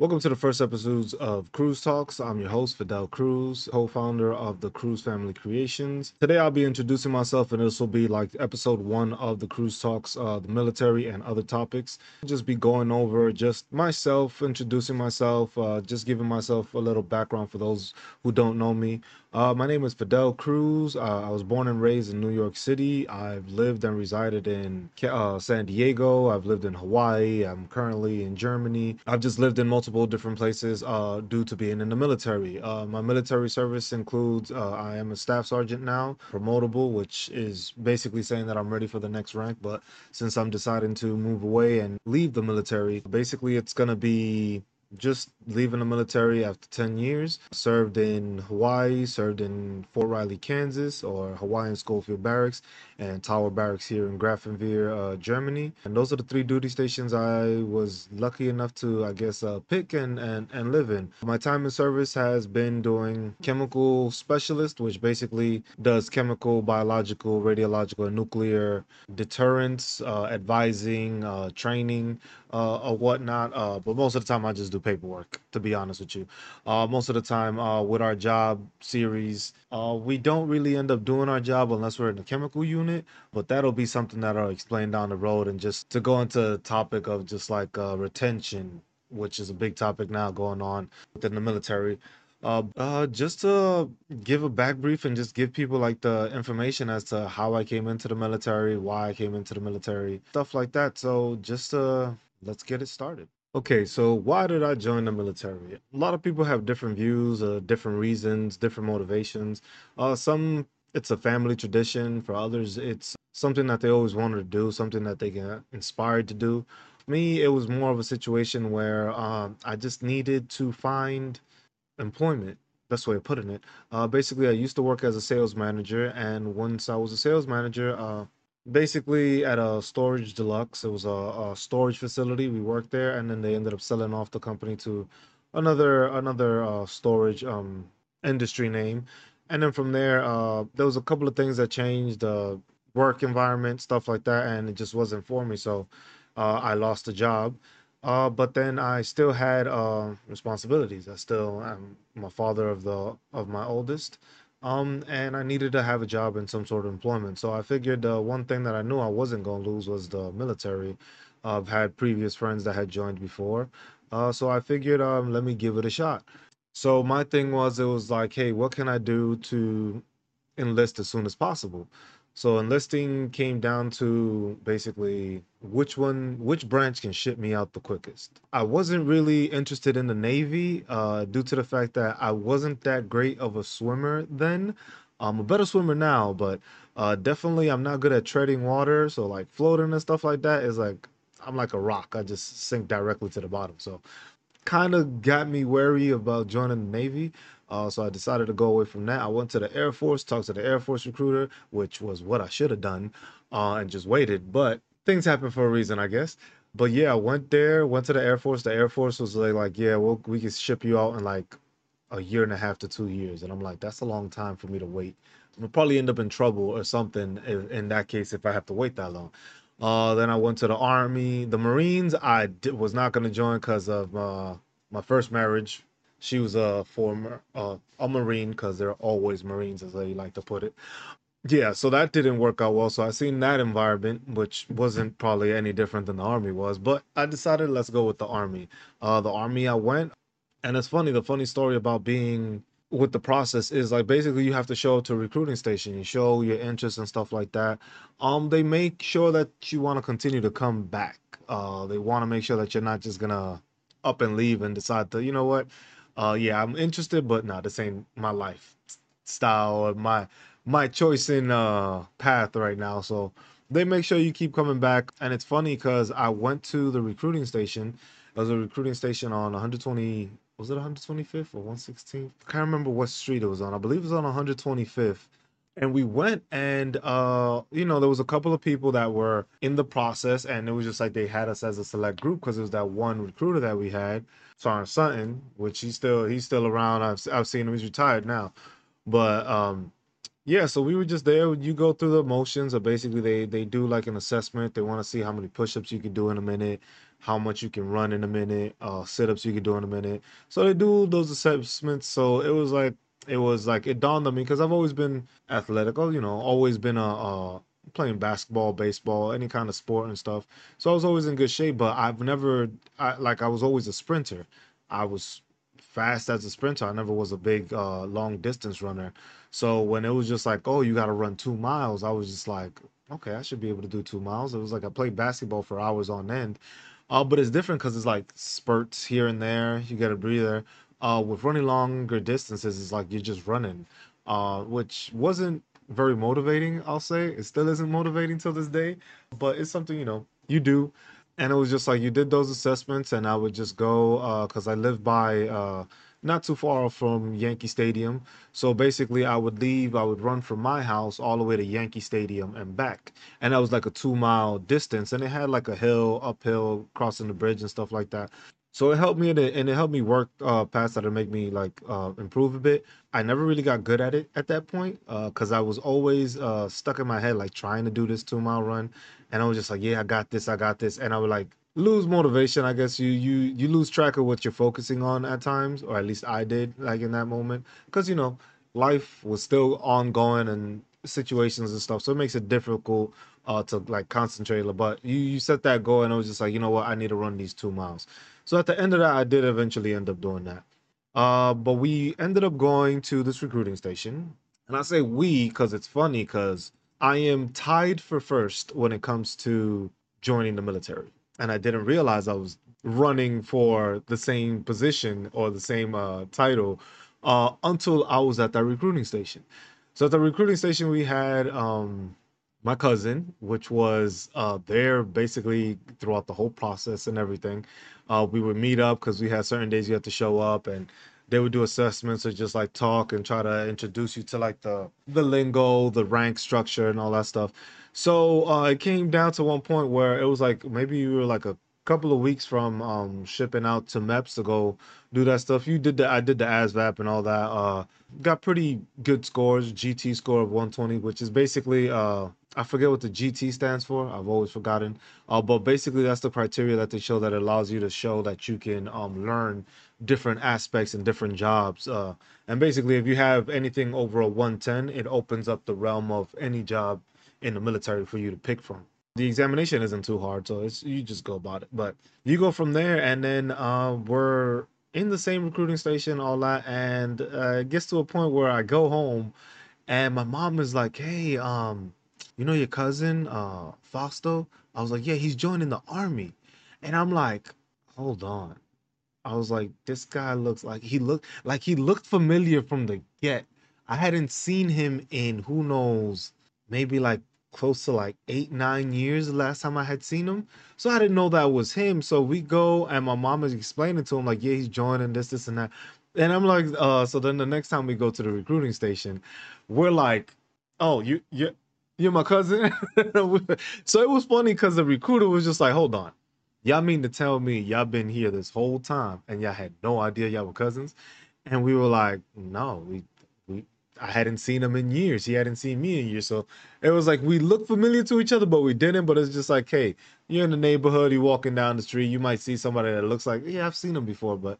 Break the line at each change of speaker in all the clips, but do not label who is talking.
Welcome to the first episodes of Cruz Talks. I'm your host, Fidel Cruz, co founder of the Cruz Family Creations. Today, I'll be introducing myself, and this will be like episode one of the Cruz Talks, uh, the military and other topics. I'll just be going over just myself, introducing myself, uh, just giving myself a little background for those who don't know me. Uh, my name is Fidel Cruz. Uh, I was born and raised in New York City. I've lived and resided in uh, San Diego. I've lived in Hawaii. I'm currently in Germany. I've just lived in multiple different places uh, due to being in the military. Uh, my military service includes uh, I am a staff sergeant now, promotable, which is basically saying that I'm ready for the next rank. But since I'm deciding to move away and leave the military, basically it's going to be just leaving the military after 10 years. Served in Hawaii, served in Fort Riley, Kansas, or Hawaiian Schofield Barracks, and Tower Barracks here in Grafenwehr, uh, Germany. And those are the three duty stations I was lucky enough to, I guess, uh, pick and, and, and live in. My time in service has been doing chemical specialist, which basically does chemical, biological, radiological, and nuclear deterrence, uh, advising, uh, training, uh, or whatnot. Uh, but most of the time, I just do paperwork, to be honest with you. Uh, most of the time, uh, with our job series, uh, we don't really end up doing our job unless we're in the chemical unit. But that'll be something that I'll explain down the road. And just to go into the topic of just like uh, retention, which is a big topic now going on within the military. Uh, uh, just to give a back brief and just give people like the information as to how I came into the military, why I came into the military, stuff like that. So just uh, let's get it started. Okay, so why did I join the military? A lot of people have different views, uh, different reasons, different motivations. Uh, some it's a family tradition. For others, it's something that they always wanted to do, something that they get inspired to do. Me, it was more of a situation where um, I just needed to find employment. Best way of putting it. Uh, basically, I used to work as a sales manager, and once I was a sales manager, uh, basically at a storage deluxe, it was a, a storage facility. We worked there, and then they ended up selling off the company to another another uh, storage um, industry name. And then from there, uh, there was a couple of things that changed, uh, work environment, stuff like that, and it just wasn't for me. So uh, I lost the job. Uh, but then I still had uh, responsibilities. I still am my father of the of my oldest, um, and I needed to have a job in some sort of employment. So I figured uh, one thing that I knew I wasn't going to lose was the military. I've had previous friends that had joined before, uh, so I figured um, let me give it a shot. So my thing was, it was like, hey, what can I do to enlist as soon as possible? So enlisting came down to basically which one, which branch can ship me out the quickest. I wasn't really interested in the Navy uh, due to the fact that I wasn't that great of a swimmer then. I'm a better swimmer now, but uh, definitely I'm not good at treading water. So like floating and stuff like that is like I'm like a rock. I just sink directly to the bottom. So kind of got me wary about joining the Navy. Uh, so I decided to go away from that. I went to the Air Force, talked to the Air Force recruiter, which was what I should have done, uh, and just waited. But things happen for a reason, I guess. But yeah, I went there, went to the Air Force. The Air Force was like, like yeah, we can ship you out in like a year and a half to two years. And I'm like, that's a long time for me to wait. I'm gonna probably end up in trouble or something if, in that case if I have to wait that long. Uh, then I went to the Army, the Marines. I was not gonna join because of uh, my first marriage. She was a former uh, a Marine because they're always Marines, as they like to put it. Yeah, so that didn't work out well. So I seen that environment, which wasn't probably any different than the army was. But I decided let's go with the army. Uh, the army I went, and it's funny. The funny story about being with the process is like basically you have to show up to a recruiting station. You show your interest and stuff like that. Um, they make sure that you want to continue to come back. Uh, they want to make sure that you're not just gonna up and leave and decide to, you know what, uh, yeah, I'm interested, but no, this ain't my life style or my my choice in uh path right now. So they make sure you keep coming back. And it's funny because I went to the recruiting station. It was a recruiting station on 120. Was it 125th or 116th? I can't remember what street it was on. I believe it was on 125th and we went and uh you know there was a couple of people that were in the process and it was just like they had us as a select group because it was that one recruiter that we had Sarn Sutton which he's still he's still around. I've, I've seen him. He's retired now. But um yeah so we were just there. You go through the motions of basically they they do like an assessment. They want to see how many push-ups you can do in a minute how much you can run in a minute, uh, sit ups you can do in a minute. So they do those assessments. So it was like it was like it dawned on me because I've always been athletic, you know, always been a, a playing basketball, baseball, any kind of sport and stuff. So I was always in good shape, but I've never I, like I was always a sprinter. I was fast as a sprinter. I never was a big uh, long distance runner. So when it was just like, oh, you got to run two miles, I was just like, okay, I should be able to do two miles. It was like I played basketball for hours on end. Uh, but it's different because it's like spurts here and there. You get a breather. Uh, with running longer distances, it's like you're just running, uh, which wasn't very motivating, I'll say. It still isn't motivating till this day, but it's something, you know, you do. And it was just like you did those assessments, and I would just go because I live by uh, not too far from Yankee Stadium. So basically, I would leave, I would run from my house all the way to Yankee Stadium and back. And that was like a two mile distance, and it had like a hill, uphill, crossing the bridge and stuff like that. So it helped me and it, and it helped me work uh, past that to make me like uh, improve a bit. I never really got good at it at that point because I was always uh, stuck in my head like trying to do this two mile run, and I was just like, yeah, I got this, I got this, and I would like lose motivation. I guess you you you lose track of what you're focusing on at times, or at least I did like in that moment because you know life was still ongoing and situations and stuff, so it makes it difficult uh, to like concentrate. But you you set that goal, and I was just like, you know what, I need to run these two miles. So at the end of that, I did eventually end up doing that. Uh, but we ended up going to this recruiting station, and I say we because it's funny because I am tied for first when it comes to joining the military, and I didn't realize I was running for the same position or the same uh, title uh, until I was at that recruiting station. So at the recruiting station, we had um, my cousin, which was uh, there basically throughout the whole process and everything. Uh, we would meet up because we had certain days you had to show up, and they would do assessments or just like talk and try to introduce you to like the the lingo, the rank structure, and all that stuff. So uh, it came down to one point where it was like maybe you were like a couple of weeks from um, shipping out to MEPS to go do that stuff. You did the I did the ASVAB and all that. Uh, got pretty good scores, GT score of 120, which is basically uh, I forget what the GT stands for. I've always forgotten. Uh, but basically, that's the criteria that they show that allows you to show that you can um, learn different aspects and different jobs. Uh, and basically, if you have anything over a 110, it opens up the realm of any job in the military for you to pick from. The examination isn't too hard, so it's you just go about it. But you go from there, and then uh, we're in the same recruiting station, all that, and uh, it gets to a point where I go home, and my mom is like, "Hey, um." You know your cousin, uh, Fausto? I was like, yeah, he's joining the army. And I'm like, hold on. I was like, this guy looks like he looked like he looked familiar from the get. I hadn't seen him in who knows, maybe like close to like eight, nine years the last time I had seen him. So I didn't know that was him. So we go and my mom is explaining to him, like, yeah, he's joining this, this, and that. And I'm like, uh, so then the next time we go to the recruiting station, we're like, oh, you you you're my cousin. so it was funny because the recruiter was just like, hold on. Y'all mean to tell me y'all been here this whole time and y'all had no idea y'all were cousins? And we were like, no, we we I hadn't seen him in years. He hadn't seen me in years. So it was like we looked familiar to each other, but we didn't. But it's just like, hey, you're in the neighborhood, you're walking down the street, you might see somebody that looks like, yeah, I've seen him before, but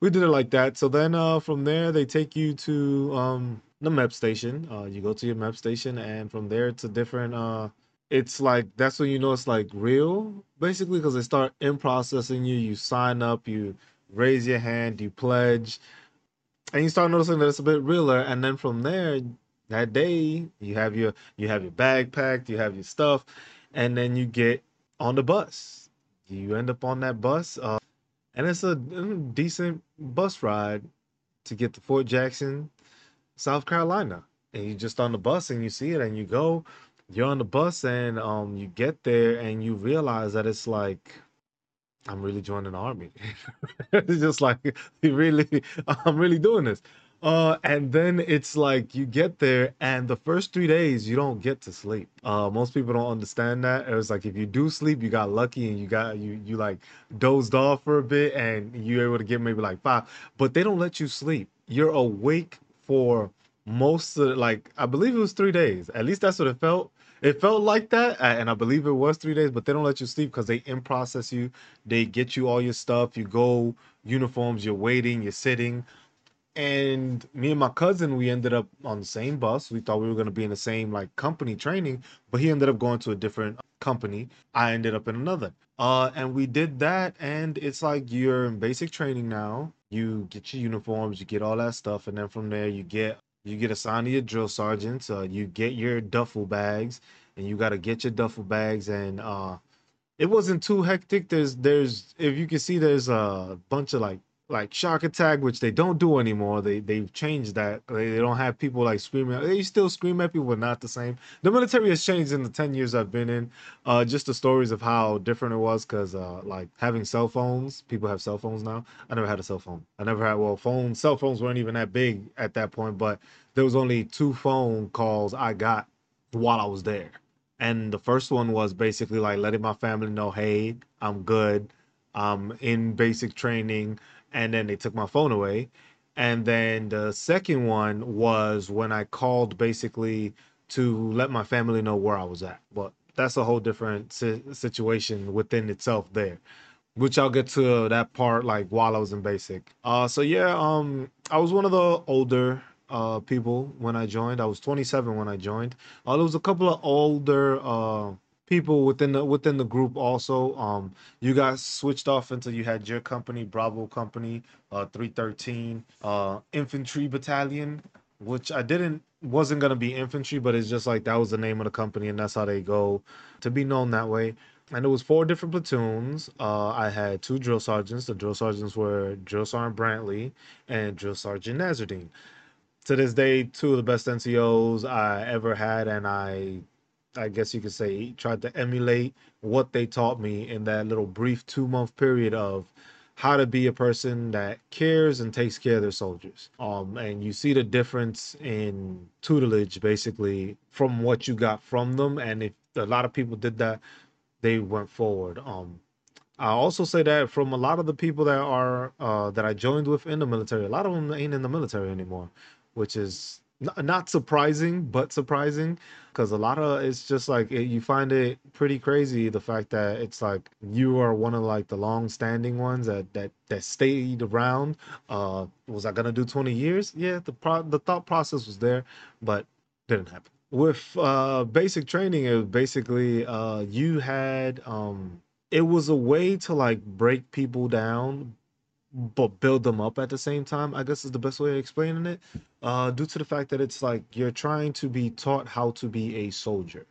we did it like that. So then uh from there they take you to um the MEPS station. Uh, you go to your MEPS station, and from there it's a different. Uh, it's like that's when you know it's like real, basically, because they start in processing you. You sign up, you raise your hand, you pledge, and you start noticing that it's a bit realer. And then from there, that day, you have your you have your bag packed, you have your stuff, and then you get on the bus. You end up on that bus, uh, and it's a decent bus ride to get to Fort Jackson South Carolina. And you're just on the bus and you see it and you go, you're on the bus and um you get there and you realize that it's like I'm really joining the army. it's just like really I'm really doing this. Uh, and then it's like you get there, and the first three days you don't get to sleep. Uh, most people don't understand that. It was like if you do sleep, you got lucky and you got you you like dozed off for a bit, and you're able to get maybe like five. But they don't let you sleep. You're awake for most of like I believe it was three days. At least that's what it felt. it felt like that, and I believe it was three days. But they don't let you sleep because they in process you. They get you all your stuff. You go uniforms. You're waiting. You're sitting. And me and my cousin, we ended up on the same bus. We thought we were gonna be in the same like company training, but he ended up going to a different company. I ended up in another. Uh, and we did that, and it's like you're in basic training now. You get your uniforms, you get all that stuff, and then from there you get you get assigned to your drill sergeants. Uh, you get your duffel bags, and you got to get your duffel bags. And uh, it wasn't too hectic. There's there's if you can see, there's a bunch of like like shark attack, which they don't do anymore. They they've changed that. They, they don't have people like screaming. They still scream at people, but not the same. The military has changed in the ten years I've been in. Uh, just the stories of how different it was, because uh, like having cell phones, people have cell phones now. I never had a cell phone. I never had well phones. Cell phones weren't even that big at that point, but there was only two phone calls I got while I was there. And the first one was basically like letting my family know, hey, I'm good. I'm in basic training and then they took my phone away. And then the second one was when I called basically to let my family know where I was at. But that's a whole different si- situation within itself there, which I'll get to that part like while I was in basic. Uh, so yeah, um, I was one of the older uh people when I joined. I was 27 when I joined. Uh, there was a couple of older uh people within the within the group also um you got switched off until you had your company bravo company uh 313 uh infantry battalion which i didn't wasn't gonna be infantry but it's just like that was the name of the company and that's how they go to be known that way. And it was four different platoons. Uh i had two drill sergeants. The drill sergeants were drill sergeant brantley and drill sergeant nazardine to this day two of the best ncos i ever had and i I guess you could say, tried to emulate what they taught me in that little brief two month period of how to be a person that cares and takes care of their soldiers. Um, and you see the difference in tutelage basically from what you got from them. And if a lot of people did that, they went forward. Um, I also say that from a lot of the people that are uh, that I joined with in the military, a lot of them ain't in the military anymore, which is not surprising, but surprising because a lot of it's just like it, you find it pretty crazy the fact that it's like you are one of like the long-standing ones that that that stayed around. Uh, was I gonna do twenty years? Yeah, the pro- the thought process was there, but didn't happen. With uh, basic training, it was basically uh, you had um, it was a way to like break people down but build them up at the same time i guess is the best way of explaining it uh due to the fact that it's like you're trying to be taught how to be a soldier.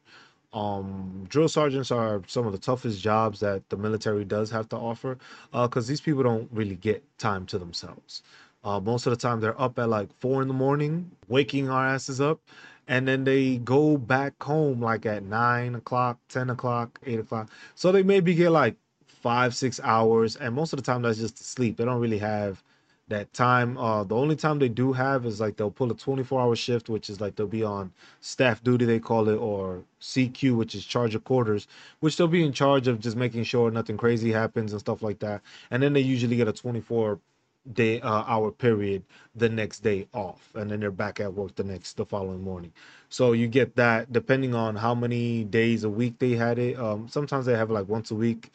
Um drill sergeants are some of the toughest jobs that the military does have to offer uh because these people don't really get time to themselves. Uh most of the time they're up at like four in the morning waking our asses up and then they go back home like at nine o'clock ten o'clock eight o'clock. So they maybe get like five, six hours, and most of the time that's just sleep. They don't really have that time. Uh, the only time they do have is like they'll pull a 24 hour shift, which is like they'll be on staff duty, they call it, or CQ, which is charge of quarters, which they'll be in charge of just making sure nothing crazy happens and stuff like that. And then they usually get a 24 day uh, hour period the next day off and then they're back at work the next the following morning so you get that depending on how many days a week they had it um sometimes they have like once a week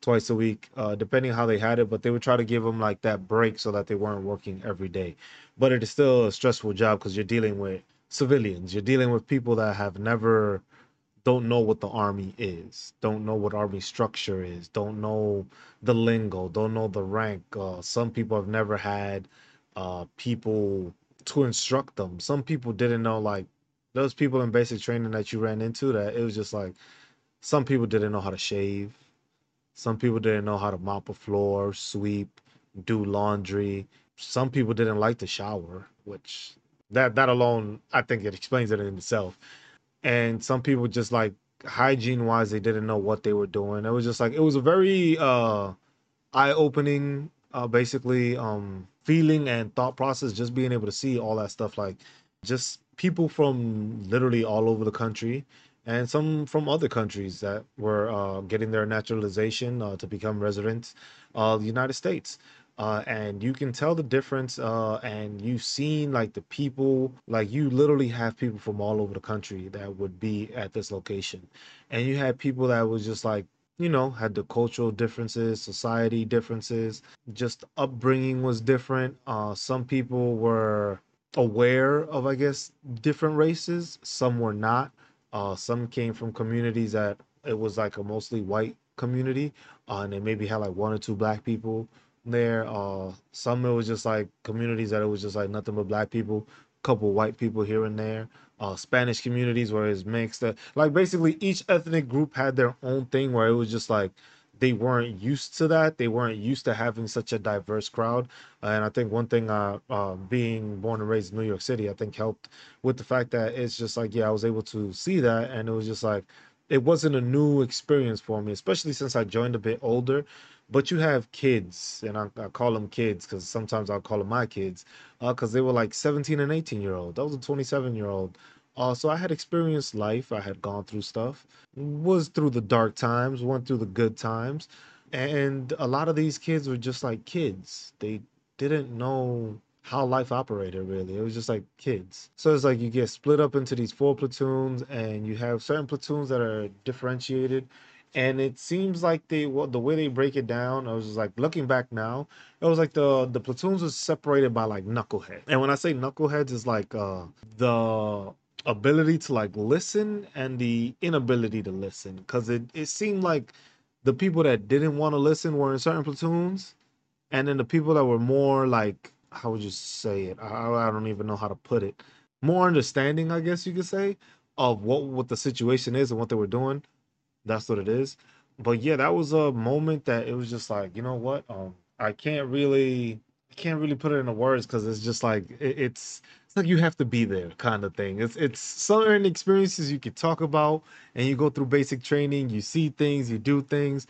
twice a week, uh, depending how they had it. But they would try to give them like that break so that they weren't working every day. But it is still a stressful job because you're dealing with civilians. You're dealing with people that have never, don't know what the army is, don't know what army structure is, don't know the lingo, don't know the rank. Uh, some people have never had uh, people to instruct them. Some people didn't know like those people in basic training that you ran into that it was just like some people didn't know how to shave some people didn't know how to mop a floor, sweep, do laundry. Some people didn't like to shower, which that that alone I think it explains it in itself. And some people just like hygiene wise they didn't know what they were doing. It was just like it was a very uh eye opening uh basically um feeling and thought process just being able to see all that stuff like just people from literally all over the country and some from other countries that were uh, getting their naturalization uh, to become residents of the United States. uh, and you can tell the difference. Uh, and you've seen like the people, like you literally have people from all over the country that would be at this location, and you had people that was just like you know had the cultural differences, society differences, just upbringing was different. Uh, some people were aware of, I guess, different races. Some were not. Uh, some came from communities that it was like a mostly white community, uh, and they maybe had like one or two black people there. Uh, some it was just like communities that it was just like nothing but black people, a couple white people here and there. Uh, Spanish communities where it's mixed. Uh, like basically each ethnic group had their own thing where it was just like they weren't used to that. They weren't used to having such a diverse crowd. And I think one thing, uh, uh, being born and raised in New York City, I think helped with the fact that it's just like, yeah, I was able to see that. And it was just like, it wasn't a new experience for me, especially since I joined a bit older. But you have kids, and I, I call them kids because sometimes I'll call them my kids, because uh, they were like 17 and 18 year old. That was a 27 year old. Uh, so I had experienced life. I had gone through stuff, was through the dark times, went through the good times. And a lot of these kids were just like kids. They didn't know how life operated really. It was just like kids. So it's like you get split up into these four platoons and you have certain platoons that are differentiated. And it seems like they well, the way they break it down, I was just like looking back now, it was like the the platoons was separated by like knucklehead. And when I say knuckleheads, is like uh the ability to like listen and the inability to listen. Because it, it seemed like the people that didn't want to listen were in certain platoons and then the people that were more like how would you say it? I, I don't even know how to put it. More understanding i guess you could say of what what the situation is and what they were doing. That's what it is. But yeah that was a moment that it was just like you know what? Um i can't really I can't really put it into words because it's just like it, it's it's like you have to be there kind of thing. It's it's certain experiences you could talk about and you go through basic training, you see things, you do things,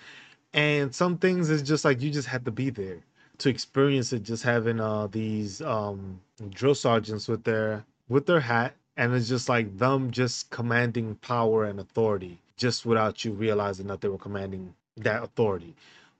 and some things is just like you just have to be there to experience it. Just having uh these um drill sergeants with their with their hat, and it's just like them just commanding power and authority just without you realizing that they were commanding that authority.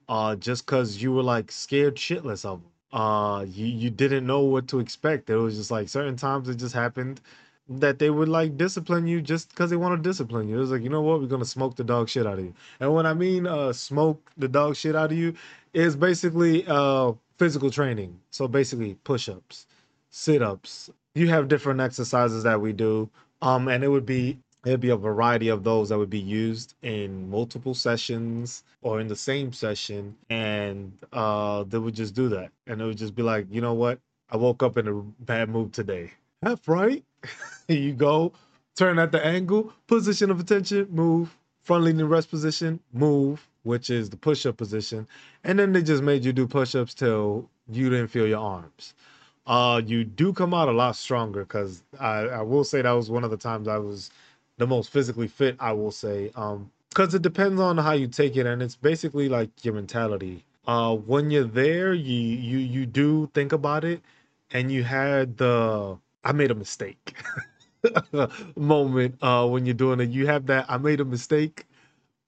Uh, just because you were like scared shitless of them uh you you didn't know what to expect. It was just like certain times it just happened that they would like discipline you just because they want to discipline you. It was like, you know what, we're gonna smoke the dog shit out of you. And when I mean uh smoke the dog shit out of you, is basically uh physical training. So basically push-ups, sit-ups. You have different exercises that we do. Um and it would be There'd be a variety of those that would be used in multiple sessions or in the same session, and uh, they would just do that, and it would just be like, you know what? I woke up in a bad mood today. Half right. you go, turn at the angle, position of attention, move, front leaning rest position, move, which is the push-up position, and then they just made you do push-ups till you didn't feel your arms. Uh, you do come out a lot stronger because I, I will say that was one of the times I was the most physically fit, I will say. Um, because it depends on how you take it, and it's basically like your mentality. Uh, when you're there, you you you do think about it, and you had the I made a mistake moment uh when you're doing it. You have that I made a mistake.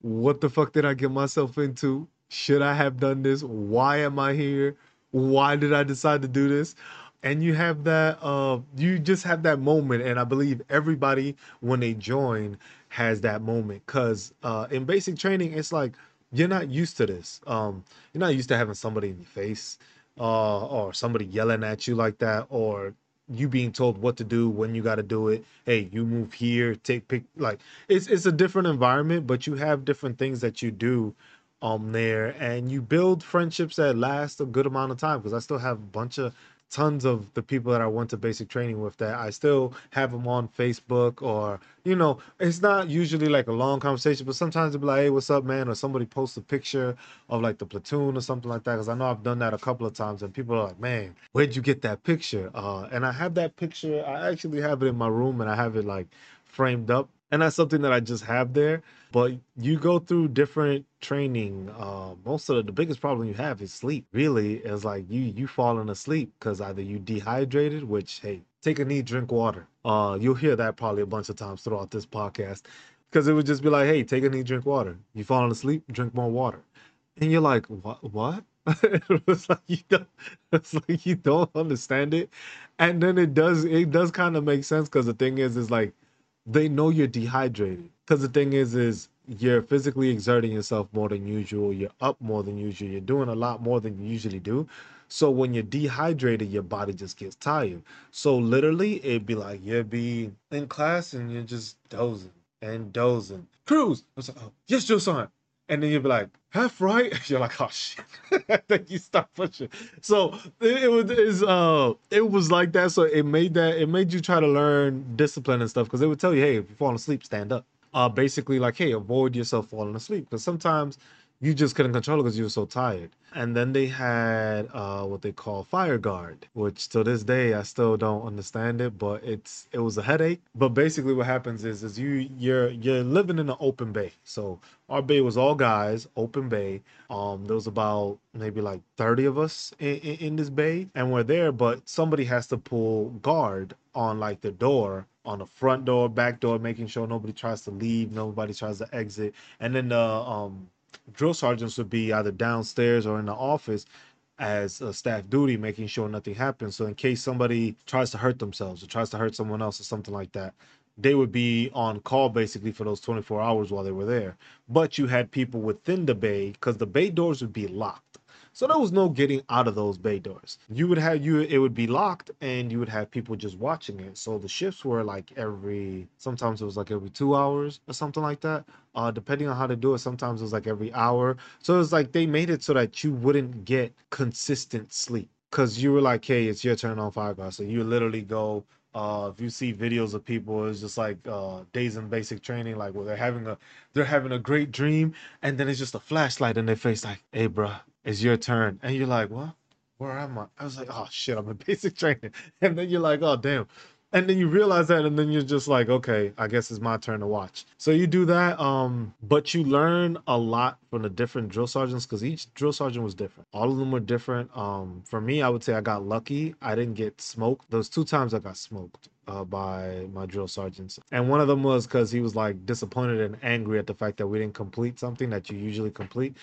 What the fuck did I get myself into? Should I have done this? Why am I here? Why did I decide to do this? And you have that uh you just have that moment and i believe everybody when they join has that moment. Because uh in basic training it's like you're not used to this. Um you're not used to having somebody in your face uh or somebody yelling at you like that or you being told what to do when you got to do it. Hey you move here take pick like it's it's a different environment but you have different things that you do um there. And you build friendships that last a good amount of time because i still have a bunch of tons of the people that I went to basic training with that I still have them on Facebook or you know it's not usually like a long conversation but sometimes they'll be like hey what's up man or somebody posts a picture of like the platoon or something like that because I know I've done that a couple of times and people are like man where'd you get that picture uh and I have that picture I actually have it in my room and I have it like framed up and that's something that I just have there. But you go through different training. Uh, most of the, the biggest problem you have is sleep. Really, is like you you falling asleep because either you dehydrated, which hey, take a knee, drink water. Uh, you'll hear that probably a bunch of times throughout this podcast because it would just be like, hey, take a knee, drink water. You falling asleep, drink more water, and you're like, what? What? it was like you don't, it's like you don't understand it, and then it does it does kind of make sense because the thing is is like they know you're dehydrated because the thing is is you're physically exerting yourself more than usual you're up more than usual you're doing a lot more than you usually do so when you're dehydrated your body just gets tired so literally it'd be like you'd be in class and you're just dozing and dozing cruz i was like oh yes Josan and then you'd be like, half right. You're like, oh shit. then you start pushing. So it, it was is uh it was like that. So it made that it made you try to learn discipline and stuff because they would tell you, hey, if you fall asleep, stand up. Uh basically like, hey, avoid yourself falling asleep. Because sometimes you just couldn't control it because you were so tired. And then they had uh, what they call fire guard, which to this day I still don't understand it, but it's it was a headache. But basically, what happens is is you you're you're living in an open bay. So our bay was all guys, open bay. Um, there was about maybe like thirty of us in, in, in this bay, and we're there. But somebody has to pull guard on like the door on the front door, back door, making sure nobody tries to leave, nobody tries to exit, and then the um drill sergeants would be either downstairs or in the office as a staff duty, making sure nothing happens. So in case somebody tries to hurt themselves or tries to hurt someone else or something like that, they would be on call basically for those 24 hours while they were there. But you had people within the bay because the bay doors would be locked. So there was no getting out of those bay doors. You would have you it would be locked and you would have people just watching it. So the shifts were like every sometimes it was like every 2 hours or something like that. Uh depending on how to do it, sometimes it was like every hour. So it was like they made it so that you wouldn't get consistent sleep cuz you were like, "Hey, it's your turn on fire guard." So you literally go uh, if you see videos of people, it's just like uh, days in basic training, like where they're having a they're having a great dream, and then it's just a flashlight in their face, like, "Hey, bruh, it's your turn," and you're like, "What? Where am I?" I was like, "Oh shit, I'm in basic training," and then you're like, "Oh damn." And then you realize that, and then you're just like, okay, I guess it's my turn to watch. So you do that, um, but you learn a lot from the different drill sergeants because each drill sergeant was different. All of them were different. Um, for me, I would say I got lucky. I didn't get smoked. Those two times I got smoked uh, by my drill sergeants, and one of them was because he was like disappointed and angry at the fact that we didn't complete something that you usually complete.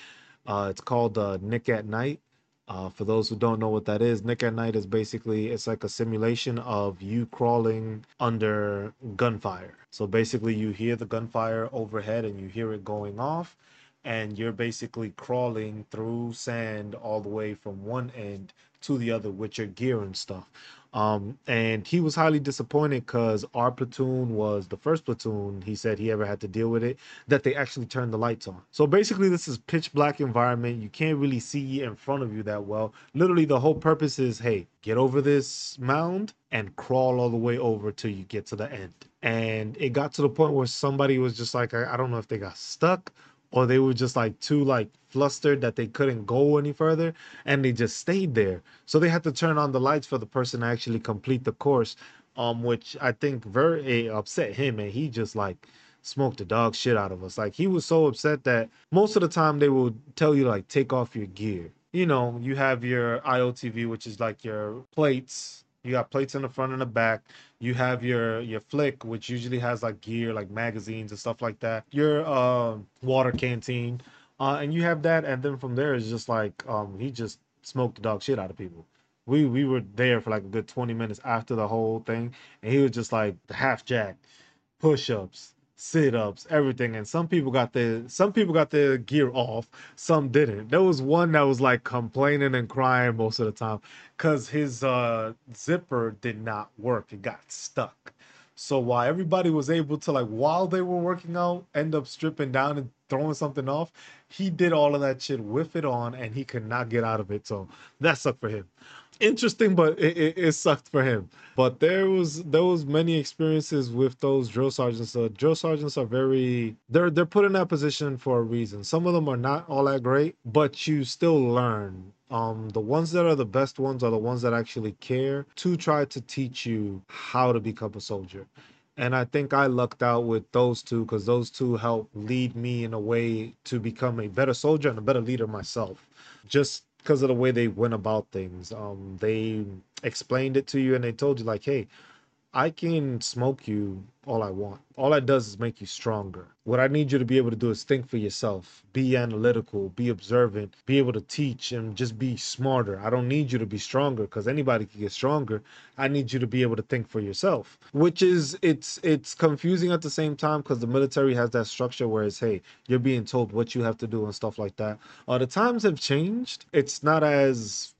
Uh, it's called uh, Nick at Night. Uh, for those who don't know what that is, Nick at Night is basically it's like a simulation of you crawling under gunfire. So basically, you hear the gunfire overhead and you hear it going off, and you're basically crawling through sand all the way from one end to the other with your gear and stuff. Um, and he was highly disappointed because our platoon was the first platoon he said he ever had to deal with it that they actually turned the lights on. So basically, this is pitch black environment. You can't really see in front of you that well. Literally, the whole purpose is hey, get over this mound and crawl all the way over till you get to the end. And it got to the point where somebody was just like, I, I don't know if they got stuck or they were just like too like flustered that they couldn't go any further and they just stayed there. So they had to turn on the lights for the person to actually complete the course um which i think very upset him and he just like smoked the dog shit out of us. Like he was so upset that most of the time they will tell you like take off your gear. You know you have your iotv which is like your plates you got plates in the front and the back. You have your your flick, which usually has like gear, like magazines and stuff like that. Your uh, water canteen, uh, and you have that. And then from there, it's just like um, he just smoked the dog shit out of people. We we were there for like a good twenty minutes after the whole thing, and he was just like half jack, push ups, sit-ups, everything. And some people got the some people got their gear off, some didn't. There was one that was like complaining and crying most of the time because his uh zipper did not work. It got stuck. So while everybody was able to like while they were working out, end up stripping down and throwing something off, he did all of that shit with it on and he could not get out of it. So that sucked for him interesting, but it, it, it, sucked for him. But there was there was many experiences with those drill sergeants. Drill sergeants are very they're they're put in that position for a reason. Some of them are not all that great, but you still learn. Um, the ones that are the best ones are the ones that actually care to try to teach you how to become a soldier. And I think I lucked out with those two because those two helped lead me in a way to become a better soldier and a better leader myself. Just because of the way they went about things. Um, they explained it to you and they told you like, hey, I can smoke you all I want. All that does is make you stronger. What I need you to be able to do is think for yourself, be analytical, be observant, be able to teach and just be smarter. I don't need you to be stronger because anybody can get stronger. I need you to be able to think for yourself, which is it's it's confusing at the same time because the military has that structure where it's hey, you're being told what you have to do and stuff like that. Uh, the times have changed. It's not as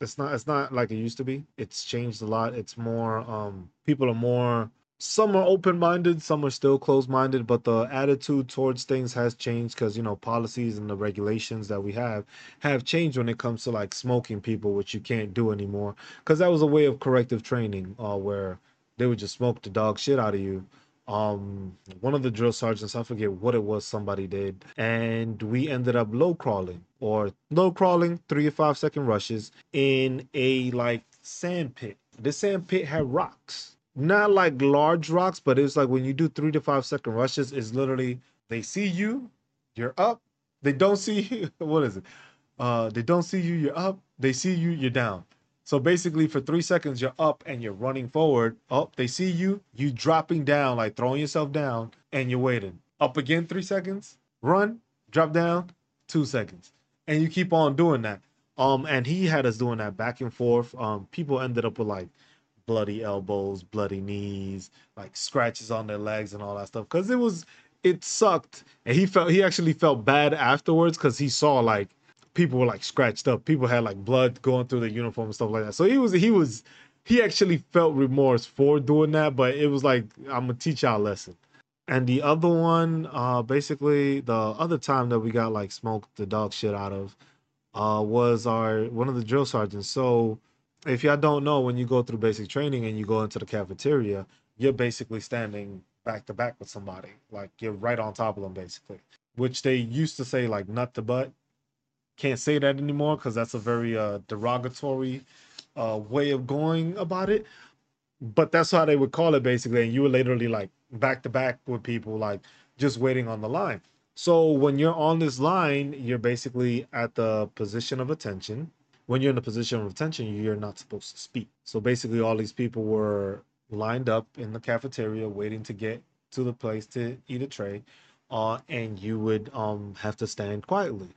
it's not it's not like it used to be. It's changed a lot. It's more um people are more some are open-minded some are still closed-minded but the attitude towards things has changed because you know policies and the regulations that we have have changed when it comes to like smoking people which you can't do anymore. Because that was a way of corrective training uh, where they would just smoke the dog shit out of you. Um one of the drill sergeants i forget what it was somebody did and we ended up low crawling or low crawling three or five second rushes in a like sand pit. This sand pit had rocks not like large rocks, but it's like when you do three to five second rushes, it's literally they see you, you're up. They don't see you. What is it? Uh, they don't see you, you're up. They see you, you're down. So basically, for three seconds, you're up and you're running forward. Up, they see you, you dropping down, like throwing yourself down, and you're waiting. Up again, three seconds. Run, drop down, two seconds, and you keep on doing that. Um, and he had us doing that back and forth. Um, people ended up with like bloody elbows, bloody knees, like scratches on their legs and all that stuff. Cause it was it sucked. And he felt he actually felt bad afterwards because he saw like people were like scratched up. People had like blood going through the uniform and stuff like that. So he was he was he actually felt remorse for doing that, but it was like I'm gonna teach y'all a lesson. And the other one, uh basically the other time that we got like smoked the dog shit out of uh was our one of the drill sergeants. So if y'all don't know, when you go through basic training and you go into the cafeteria, you're basically standing back to back with somebody. Like you're right on top of them, basically. Which they used to say like nut to butt. Can't say that anymore because that's a very uh, derogatory uh, way of going about it. But that's how they would call it basically. And you were literally like back to back with people, like just waiting on the line. So when you're on this line, you're basically at the position of attention when you're in a position of attention, you're not supposed to speak. So basically, all these people were lined up in the cafeteria waiting to get to the place to eat a tray, uh, and you would um, have to stand quietly.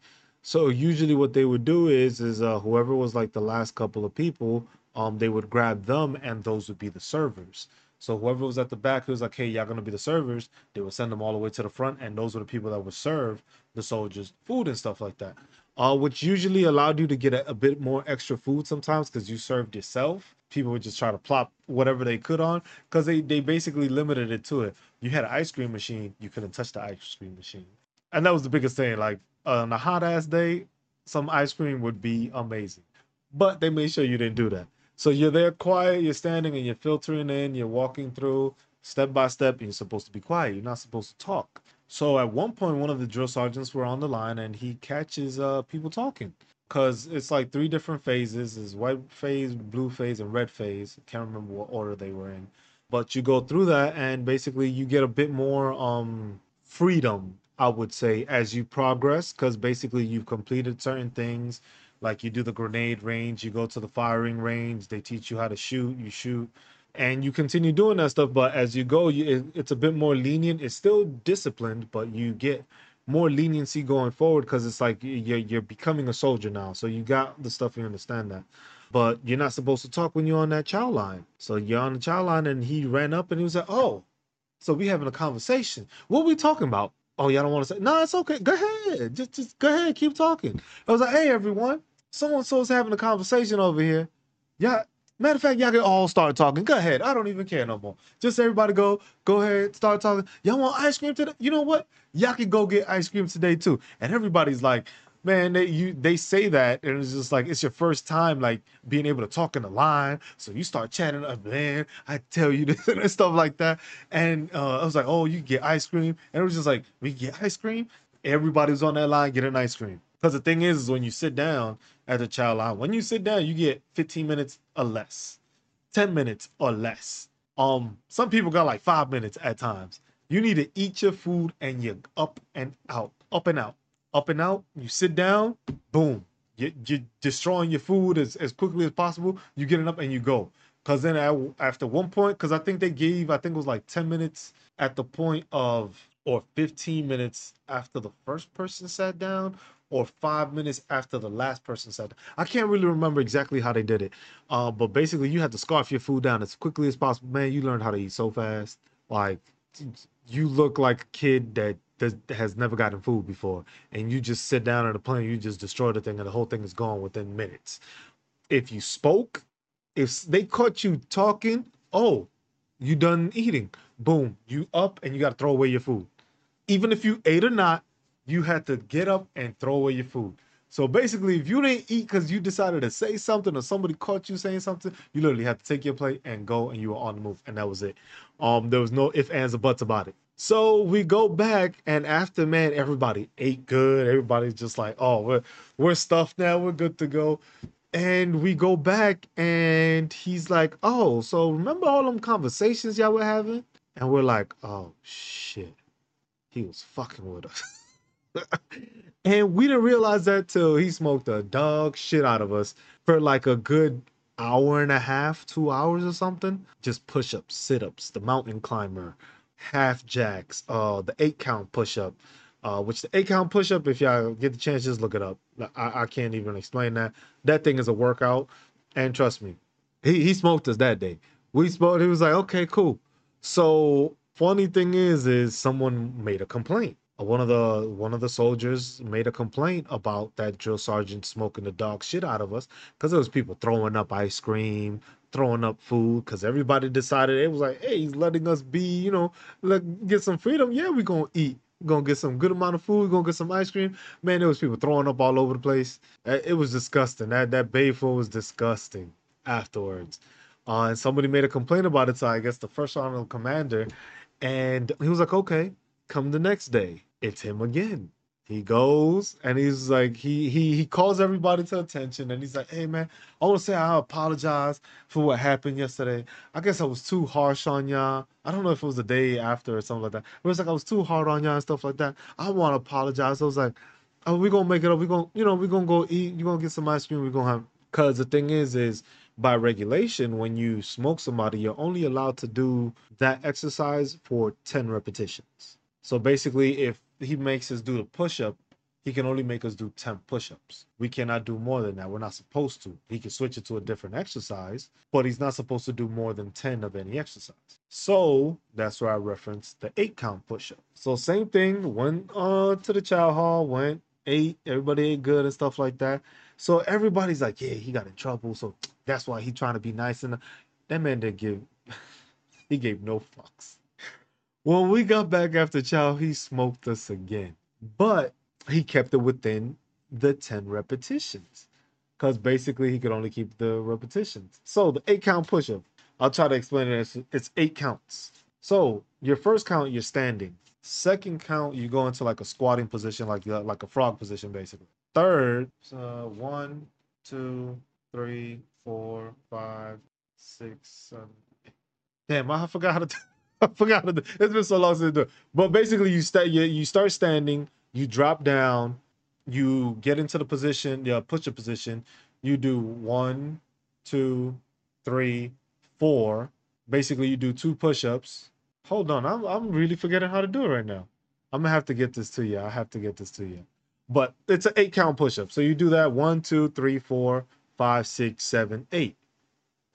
So usually, what they would do is is uh, whoever was like the last couple of people, um, they would grab them, and those would be the servers. So whoever was at the back who was like, "Hey, y'all gonna be the servers," they would send them all the way to the front, and those were the people that would serve the soldiers food and stuff like that uh, which usually allowed you to get a, a bit more extra food sometimes because you served yourself. People would just try to plop whatever they could on because they, they basically limited it to it. You had an ice cream machine, you couldn't touch the ice cream machine. And that was the biggest thing. Like on a hot ass day, some ice cream would be amazing. But they made sure you didn't do that. So you're there quiet, you're standing and you're filtering in, you're walking through step by step, and you're supposed to be quiet. You're not supposed to talk. So at one point, one of the drill sergeants were on the line, and he catches uh, people talking because it's like three different phases: is white phase, blue phase, and red phase. Can't remember what order they were in, but you go through that, and basically you get a bit more um freedom, I would say, as you progress, because basically you've completed certain things. Like you do the grenade range, you go to the firing range. They teach you how to shoot. You shoot and you continue doing that stuff but as you go you, it, it's a bit more lenient. It's still disciplined but you get more leniency going forward because it's like you're, you're becoming a soldier now. So you got the stuff you understand that. But you're not supposed to talk when you're on that chow line. So you're on the chow line and he ran up and he was like oh so we having a conversation. What are we talking about? Oh y'all don't want to say no it's okay. Go ahead. Just just go ahead. Keep talking. I was like hey everyone. So and so's having a conversation over here. Yeah Matter of fact, y'all can all start talking. Go ahead. I don't even care no more. Just everybody go, go ahead, start talking. Y'all want ice cream today? You know what? Y'all can go get ice cream today too. And everybody's like, man, they you they say that, and it's just like it's your first time like being able to talk in the line. So you start chatting up, man. I tell you this and stuff like that. And uh, I was like, oh, you get ice cream, and it was just like we get ice cream. Everybody was on that line getting ice cream. Because the thing is, is when you sit down at the chow line, when you sit down, you get 15 minutes or less, 10 minutes or less. Um, some people got like five minutes at times. You need to eat your food and you're up and out, up and out, up and out. You sit down, boom, you, you're destroying your food as, as quickly as possible. You get it up and you go. Cause then at, after one point, cause I think they gave, I think it was like 10 minutes at the point of, or 15 minutes after the first person sat down, or five minutes after the last person sat down. I can't really remember exactly how they did it. Uh, but basically you had to scarf your food down as quickly as possible. Man, you learned how to eat so fast. Like you look like a kid that does, has never gotten food before, and you just sit down at a plane, you just destroy the thing, and the whole thing is gone within minutes. If you spoke, if they caught you talking, oh, you done eating. Boom, you up and you got to throw away your food. Even if you ate or not, you had to get up and throw away your food. So basically, if you didn't eat because you decided to say something or somebody caught you saying something, you literally had to take your plate and go and you were on the move. And that was it. Um, there was no ifs, ands, or buts about it. So we go back, and after man, everybody ate good. Everybody's just like, oh, we're we're stuffed now. We're good to go. And we go back, and he's like, oh, so remember all them conversations y'all were having? And we're like, oh shit, he was fucking with us. and we didn't realize that till he smoked a dog shit out of us for like a good hour and a half, two hours or something. Just push ups, sit ups, the mountain climber, half jacks, uh, the eight count push up, uh, which the eight count push up, if y'all get the chance, just look it up. I, I can't even explain that. That thing is a workout. And trust me, he, he smoked us that day. We smoked, he was like, okay, cool. So funny thing is, is someone made a complaint. One of the one of the soldiers made a complaint about that drill sergeant smoking the dog shit out of us because there was people throwing up ice cream, throwing up food because everybody decided it was like, hey, he's letting us be, you know, let get some freedom. Yeah, we're gonna eat. We're gonna get some good amount of food, we're gonna get some ice cream. Man, there was people throwing up all over the place. It was disgusting. That that bayful was disgusting afterwards. Uh, and somebody made a complaint about it, so I guess the first sergeant commander, and he was like, okay, come the next day. It's him again. He goes and he's like he he he calls everybody to attention and he's like hey man i want to say i apologize for what happened yesterday. I guess i was too harsh on y'all. I don't know if it was the day after or something like that. It was like i was too hard on y'all and stuff like that. I want to apologize. I was like oh we're gonna make it up. We're gonna you know we're gonna go eat. You're gonna get some ice cream. We're gonna have because the thing is is by regulation when you smoke somebody you're only allowed to do that exercise for 10 repetitions. So basically if he makes us do the push up, he can only make us do 10 push ups. We cannot do more than that. We're not supposed to. He can switch it to a different exercise, but he's not supposed to do more than 10 of any exercise. So that's where I referenced the eight count push up. So, same thing, went uh, to the chow hall, went, ate, everybody ate good and stuff like that. So, everybody's like, yeah, he got in trouble. So, that's why he trying to be nice. And that man didn't give, he gave no fucks. When we got back after chow, he smoked us again. But he kept it within the 10 repetitions. Because basically he could only keep the repetitions. So the eight count push up, I'll try to explain it. It's, it's eight counts. So your first count, you're standing. Second count, you go into like a squatting position, like like a frog position, basically. Third, uh, one, two, three, four, five, six, seven. Eight. Damn, I forgot how to. I forgot. It's been so long since I do it. But basically, you start you, you start standing, you drop down, you get into the position, yeah, push up position. You do one, two, three, four. Basically, you do two push-ups. Hold on, I'm I'm really forgetting how to do it right now. I'm gonna have to get this to you. I have to get this to you. But it's an eight count push-up. So you do that one, two, three, four, five, six, seven, eight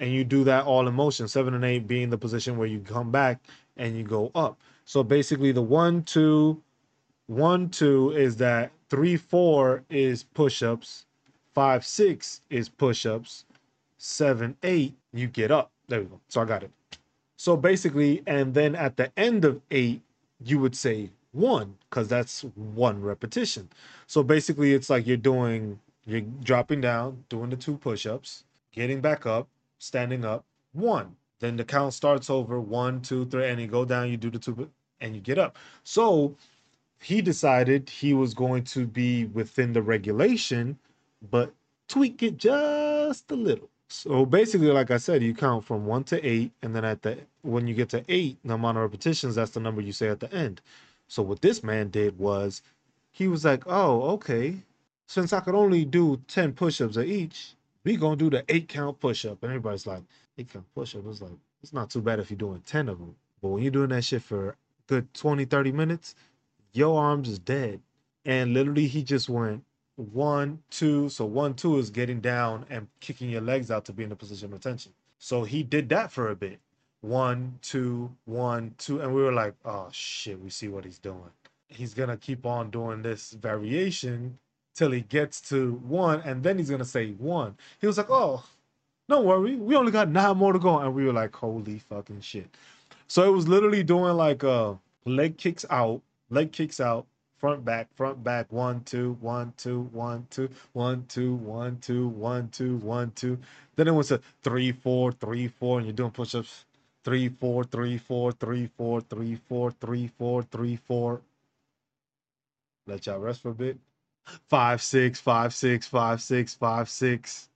and you do that all in motion. Seven and eight being the position where you come back and you go up. So basically, the one, two, one, two is that three, four is push ups, five, six is push ups, seven, eight, you get up. There we go. So I got it. So basically, and then at the end of eight, you would say one because that's one repetition. So basically, it's like you're doing, you're dropping down, doing the two push ups, getting back up, standing up, one. Then the count starts over one, two, three, and you go down, you do the two, and you get up. So he decided he was going to be within the regulation, but tweak it just a little. So basically, like I said, you count from one to eight, and then at the when you get to eight, the amount of repetitions, that's the number you say at the end. So what this man did was he was like, Oh, okay. since I could only do 10 push-ups at each, we gonna do the eight count push-up. And everybody's like, eight count push-up. It's like, it's not too bad if you're doing 10 of them. But when you're doing that shit for good 20, 30 minutes, your arms is dead. And literally he just went one, two. So one, two is getting down and kicking your legs out to be in a position of tension. So he did that for a bit. One, two, one, two. And we were like, oh shit, we see what he's doing. He's gonna keep on doing this variation till he gets to one, and then he's gonna say one. He was like, "Oh, don't worry, we only got nine more to go," and we were like, "Holy fucking shit!" So it was literally doing like uh leg kicks out, leg kicks out, front back, front back, one two, one two, one two, one two, one two, one two, one two. Then it was a three four, three four, and you're doing push-ups. Three four, three four, three four, three four, three four, three four. Let y'all rest for a bit five six five six five six five six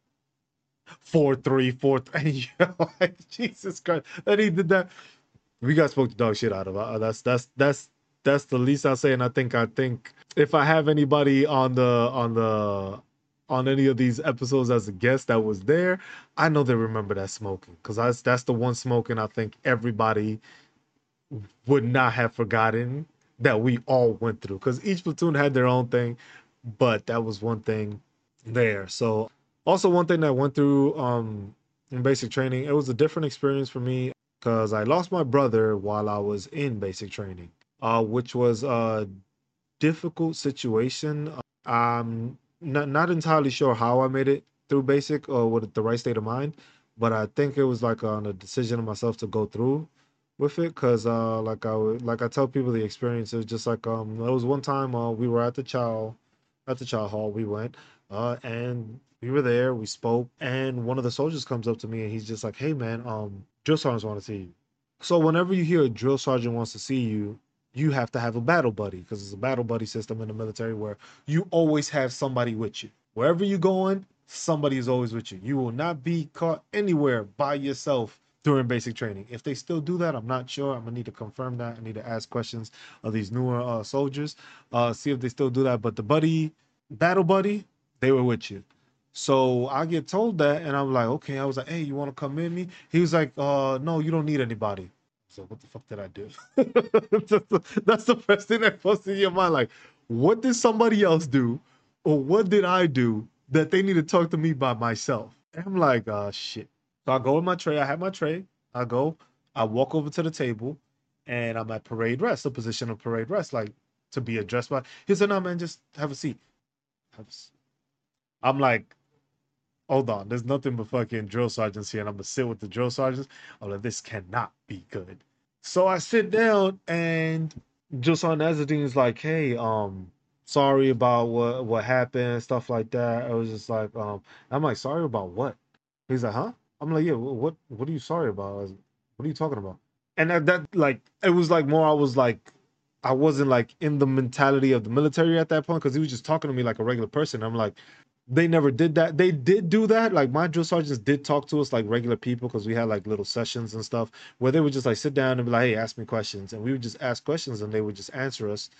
four three four three. like Jesus Christ, and he did that. We got spoke the dog shit out of. Uh, that's that's that's that's the least I'll say. And I think I think if I have anybody on the on the on any of these episodes as a guest that was there, I know they remember that smoking because that's that's the one smoking I think everybody would not have forgotten that we all went through because each platoon had their own thing but that was one thing there. So also one thing that went through um in basic training, it was a different experience for me because I lost my brother while I was in basic training, uh, which was a difficult situation. I'm not not entirely sure how I made it through basic or with the right state of mind, but I think it was like on a decision of myself to go through with it because uh like I would like I tell people the experience was just like um there was one time uh we were at the chow at the chow hall. We went, uh, and we were there. We spoke, and one of the soldiers comes up to me, and he's just like, "Hey, man, um, drill sergeants want to see you." So whenever you hear a drill sergeant wants to see you, you have to have a battle buddy because it's a battle buddy system in the military where you always have somebody with you. Wherever you're going, somebody is always with you. You will not be caught anywhere by yourself during basic training. If they still do that, I'm not sure. I'm gonna need to confirm that. I need to ask questions of these newer uh, soldiers, uh, see if they still do that. But the buddy, battle buddy, they were with you. So I get told that, and I'm like, okay. I was like, hey, you want to come in me? He was like, uh, no, you don't need anybody. So what the fuck did I do? That's the first thing that pops in your mind. Like, what did somebody else do, or what did I do that they need to talk to me by myself? And I'm like, oh shit. So I go with my tray. I have my tray. I go. I walk over to the table, and I'm at parade rest, the position of parade rest, like to be addressed by. He said, "No, man, just have a seat." Have a seat. I'm like, hold on. There's nothing but fucking drill sergeants here, and I'm gonna sit with the drill sergeants. I'm like, this cannot be good. So I sit down, and Drill Sergeant is like, "Hey, um, sorry about what what happened, stuff like that." I was just like, um, I'm like, sorry about what? He's like, huh? I'm like, yeah, what what are you sorry about? Was, what are you talking about? And that, that like it was like more I was like I wasn't like in the mentality of the military at that point because he was just talking to me like a regular person. I'm like, they never did that. They did do that. Like my drill sergeants did talk to us like regular people because we had like little sessions and stuff where they would just like sit down and be like, hey, ask me questions. And we would just ask questions and they would just answer us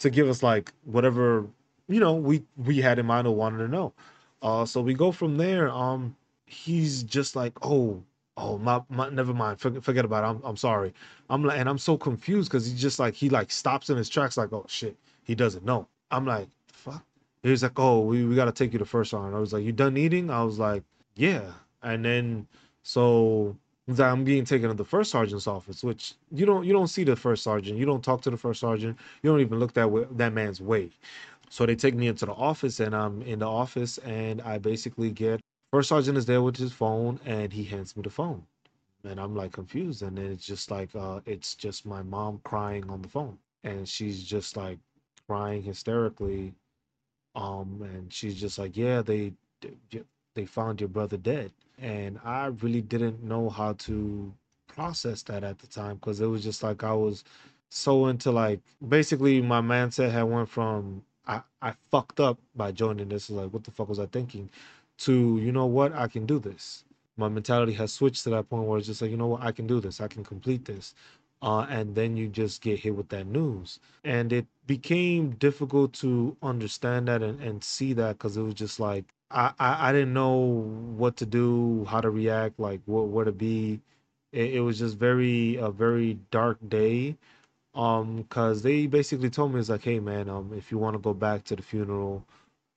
to give us like whatever, you know, we we had in mind or wanted to know. Uh so we go from there. Um he's just like, oh, oh, my, my never mind, forget, forget about it. I'm, I'm sorry. I'm like, and I'm so confused because he's just like, he like stops in his tracks, like, oh shit, he doesn't know. I'm like, fuck. He's like, oh, we, we got to take you to first sergeant. I was like, you done eating? I was like, yeah. And then so I'm being taken to the first sergeant's office, which you don't you don't see the first sergeant, you don't talk to the first sergeant, you don't even look that way, that man's way. So they take me into the office, and I'm in the office, and I basically get First sergeant is there with his phone and he hands me the phone. And I'm like confused. And then it's just like, uh, it's just my mom crying on the phone. And she's just like crying hysterically. Um, and she's just like, yeah, they, they found your brother dead. And I really didn't know how to process that at the time because it was just like I was so into like basically my mindset had went from I, I fucked up by joining this. Like, what the fuck was I thinking? To you know what i can do this my mentality has switched to that point where it's just like you know what i can do this i can complete this uh, and then you just get hit with that news. And it became difficult to understand that and, and see that because it was just like I, I, I didn't know what to do, how to react, like what where to be. It, it was just very a very dark day. Um, cause they basically told me it's like, hey man, um, if you want to go back to the funeral,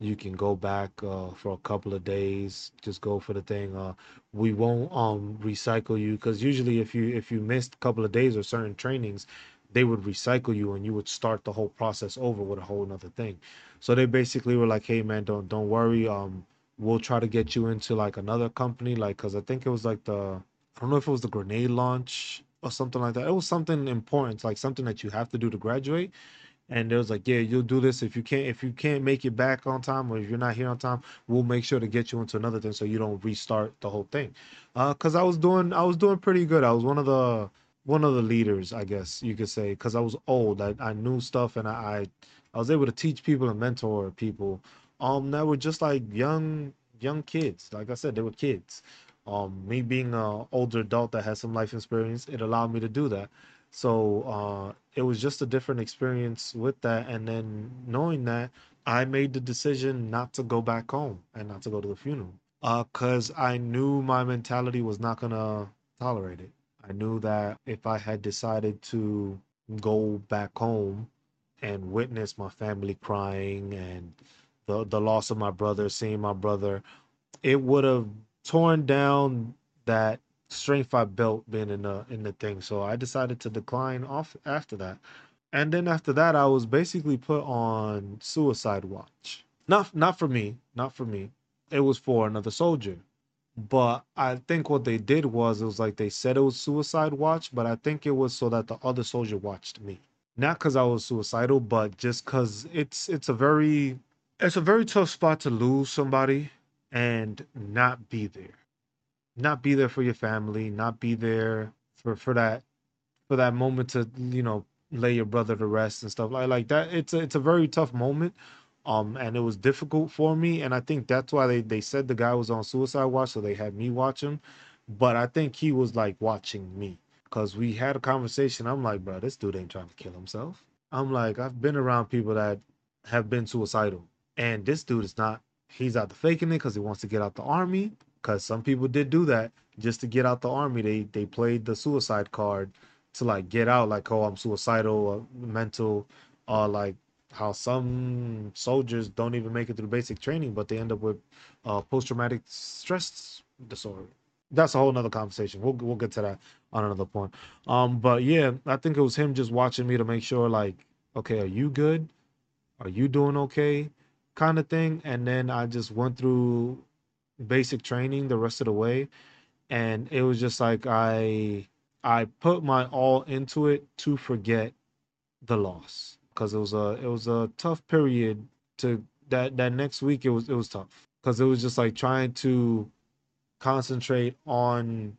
you can go back uh for a couple of days. Just go for the thing. Uh, we won't um recycle you because usually if you if you missed a couple of days or certain trainings, they would recycle you and you would start the whole process over with a whole nother thing. So they basically were like, hey man, don't don't worry. Um, we'll try to get you into like another company, like because I think it was like the I don't know if it was the grenade launch or something like that. It was something important, like something that you have to do to graduate and it was like, yeah, you'll do this if you can't if you can't make it back on time or if you're not here on time, we'll make sure to get you into another thing so you don't restart the whole thing. Uh, cause I was doing I was doing pretty good. I was one of the one of the leaders, I guess you could say, because I was old. I, I knew stuff and I, I was able to teach people and mentor people um that were just like young young kids. Like I said, they were kids. Um, me being an older adult that has some life experience, it allowed me to do that. So uh, it was just a different experience with that. And then knowing that, I made the decision not to go back home and not to go to the funeral. Uh, cause I knew my mentality was not gonna tolerate it. I knew that if I had decided to go back home and witness my family crying and the the loss of my brother, seeing my brother, it would have torn down that strength I built being in the in the thing. So I decided to decline off after that. And then after that, I was basically put on suicide watch. Not not for me, not for me. It was for another soldier. But I think what they did was it was like they said it was suicide watch, but I think it was so that the other soldier watched me. Not because I was suicidal, but just because it's it's a very it's a very tough spot to lose somebody and not be there not be there for your family, not be there for for that for that moment to you know lay your brother to rest and stuff like like that. It's a, it's a very tough moment, um, and it was difficult for me, and I think that's why they they said the guy was on suicide watch, so they had me watch him, but I think he was like watching me because we had a conversation. I'm like, bro, this dude ain't trying to kill himself. I'm like, I've been around people that have been suicidal, and this dude is not. He's out the faking it because he wants to get out the army because some people did do that just to get out the army. They they played the suicide card to like get out, like oh I'm suicidal, or mental, or like how some soldiers don't even make it through basic training, but they end up with uh, post traumatic stress disorder. That's a whole nother conversation. We'll we'll get to that on another point. Um, but yeah, I think it was him just watching me to make sure, like, okay, are you good? Are you doing okay? Kind of thing. And then I just went through basic training the rest of the way and it was just like i i put my all into it to forget the loss because it was a it was a tough period to that that next week it was it was tough because it was just like trying to concentrate on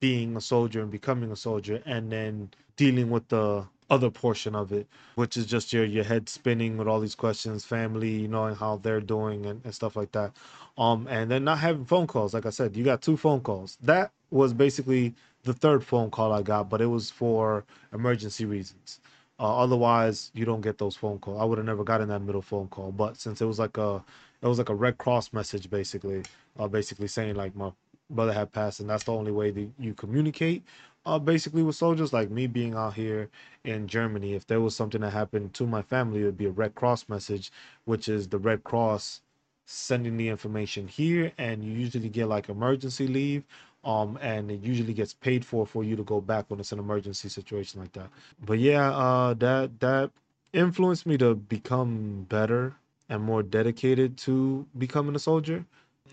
being a soldier and becoming a soldier and then dealing with the other portion of it, which is just your your head spinning with all these questions, family, you knowing how they're doing and, and stuff like that. Um, and then not having phone calls. Like I said, you got two phone calls. That was basically the third phone call I got, but it was for emergency reasons. Uh, otherwise, you don't get those phone calls. I would have never gotten that middle phone call, but since it was like a it was like a Red Cross message, basically, uh, basically saying like my brother had passed, and that's the only way that you communicate uh, basically with soldiers like me being out here in Germany, if there was something that happened to my family, it would be a Red Cross message, which is the Red Cross sending the information here, and you usually get like emergency leave, um, and it usually gets paid for for you to go back when it's an emergency situation like that. But yeah, uh, that that influenced me to become better and more dedicated to becoming a soldier,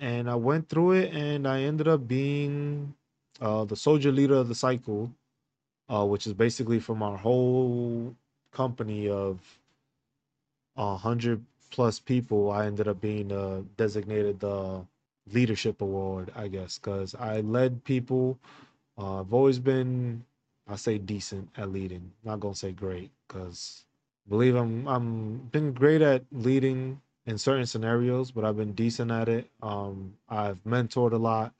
and I went through it, and I ended up being uh, the soldier leader of the cycle, uh, which is basically from our whole company of a hundred plus people. I ended up being uh, designated the leadership award, I guess, because I led people. Uh, I've always been, I say, decent at leading. Not gonna say great, because believe I'm I'm been great at leading in certain scenarios, but I've been decent at it. Um, I've mentored a lot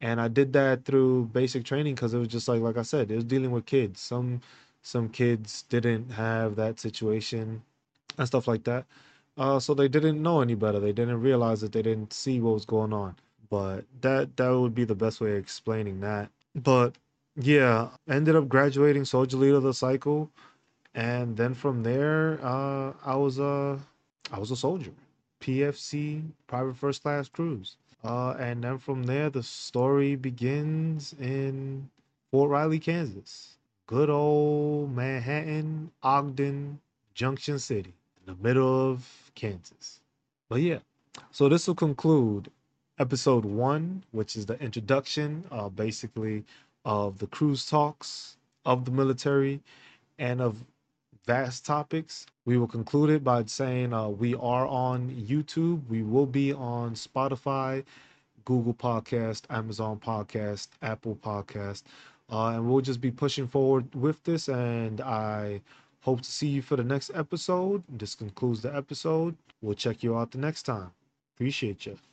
and I did that through basic training because it was just like like I said, it was dealing with kids. Some some kids didn't have that situation and stuff like that. Uh, so they didn't know any better. They didn't realize that they didn't see what was going on. But that that would be the best way of explaining that. But yeah, ended up graduating soldier leader of the cycle, and then from there, uh, I was a I was a soldier, PFC private first class Cruz. Uh, and then from there, the story begins in Fort Riley, Kansas. Good old Manhattan, Ogden, Junction City, in the middle of Kansas. But yeah, so this will conclude episode one, which is the introduction, uh, basically, of the Cruz Talks of the military and of vast topics. We will conclude it by saying uh, we are on YouTube. We will be on Spotify, Google Podcast, Amazon Podcast, Apple Podcast, uh, and we'll just be pushing forward with this. And I hope to see you for the next episode. This concludes the episode. We'll check you out the next time. Appreciate you.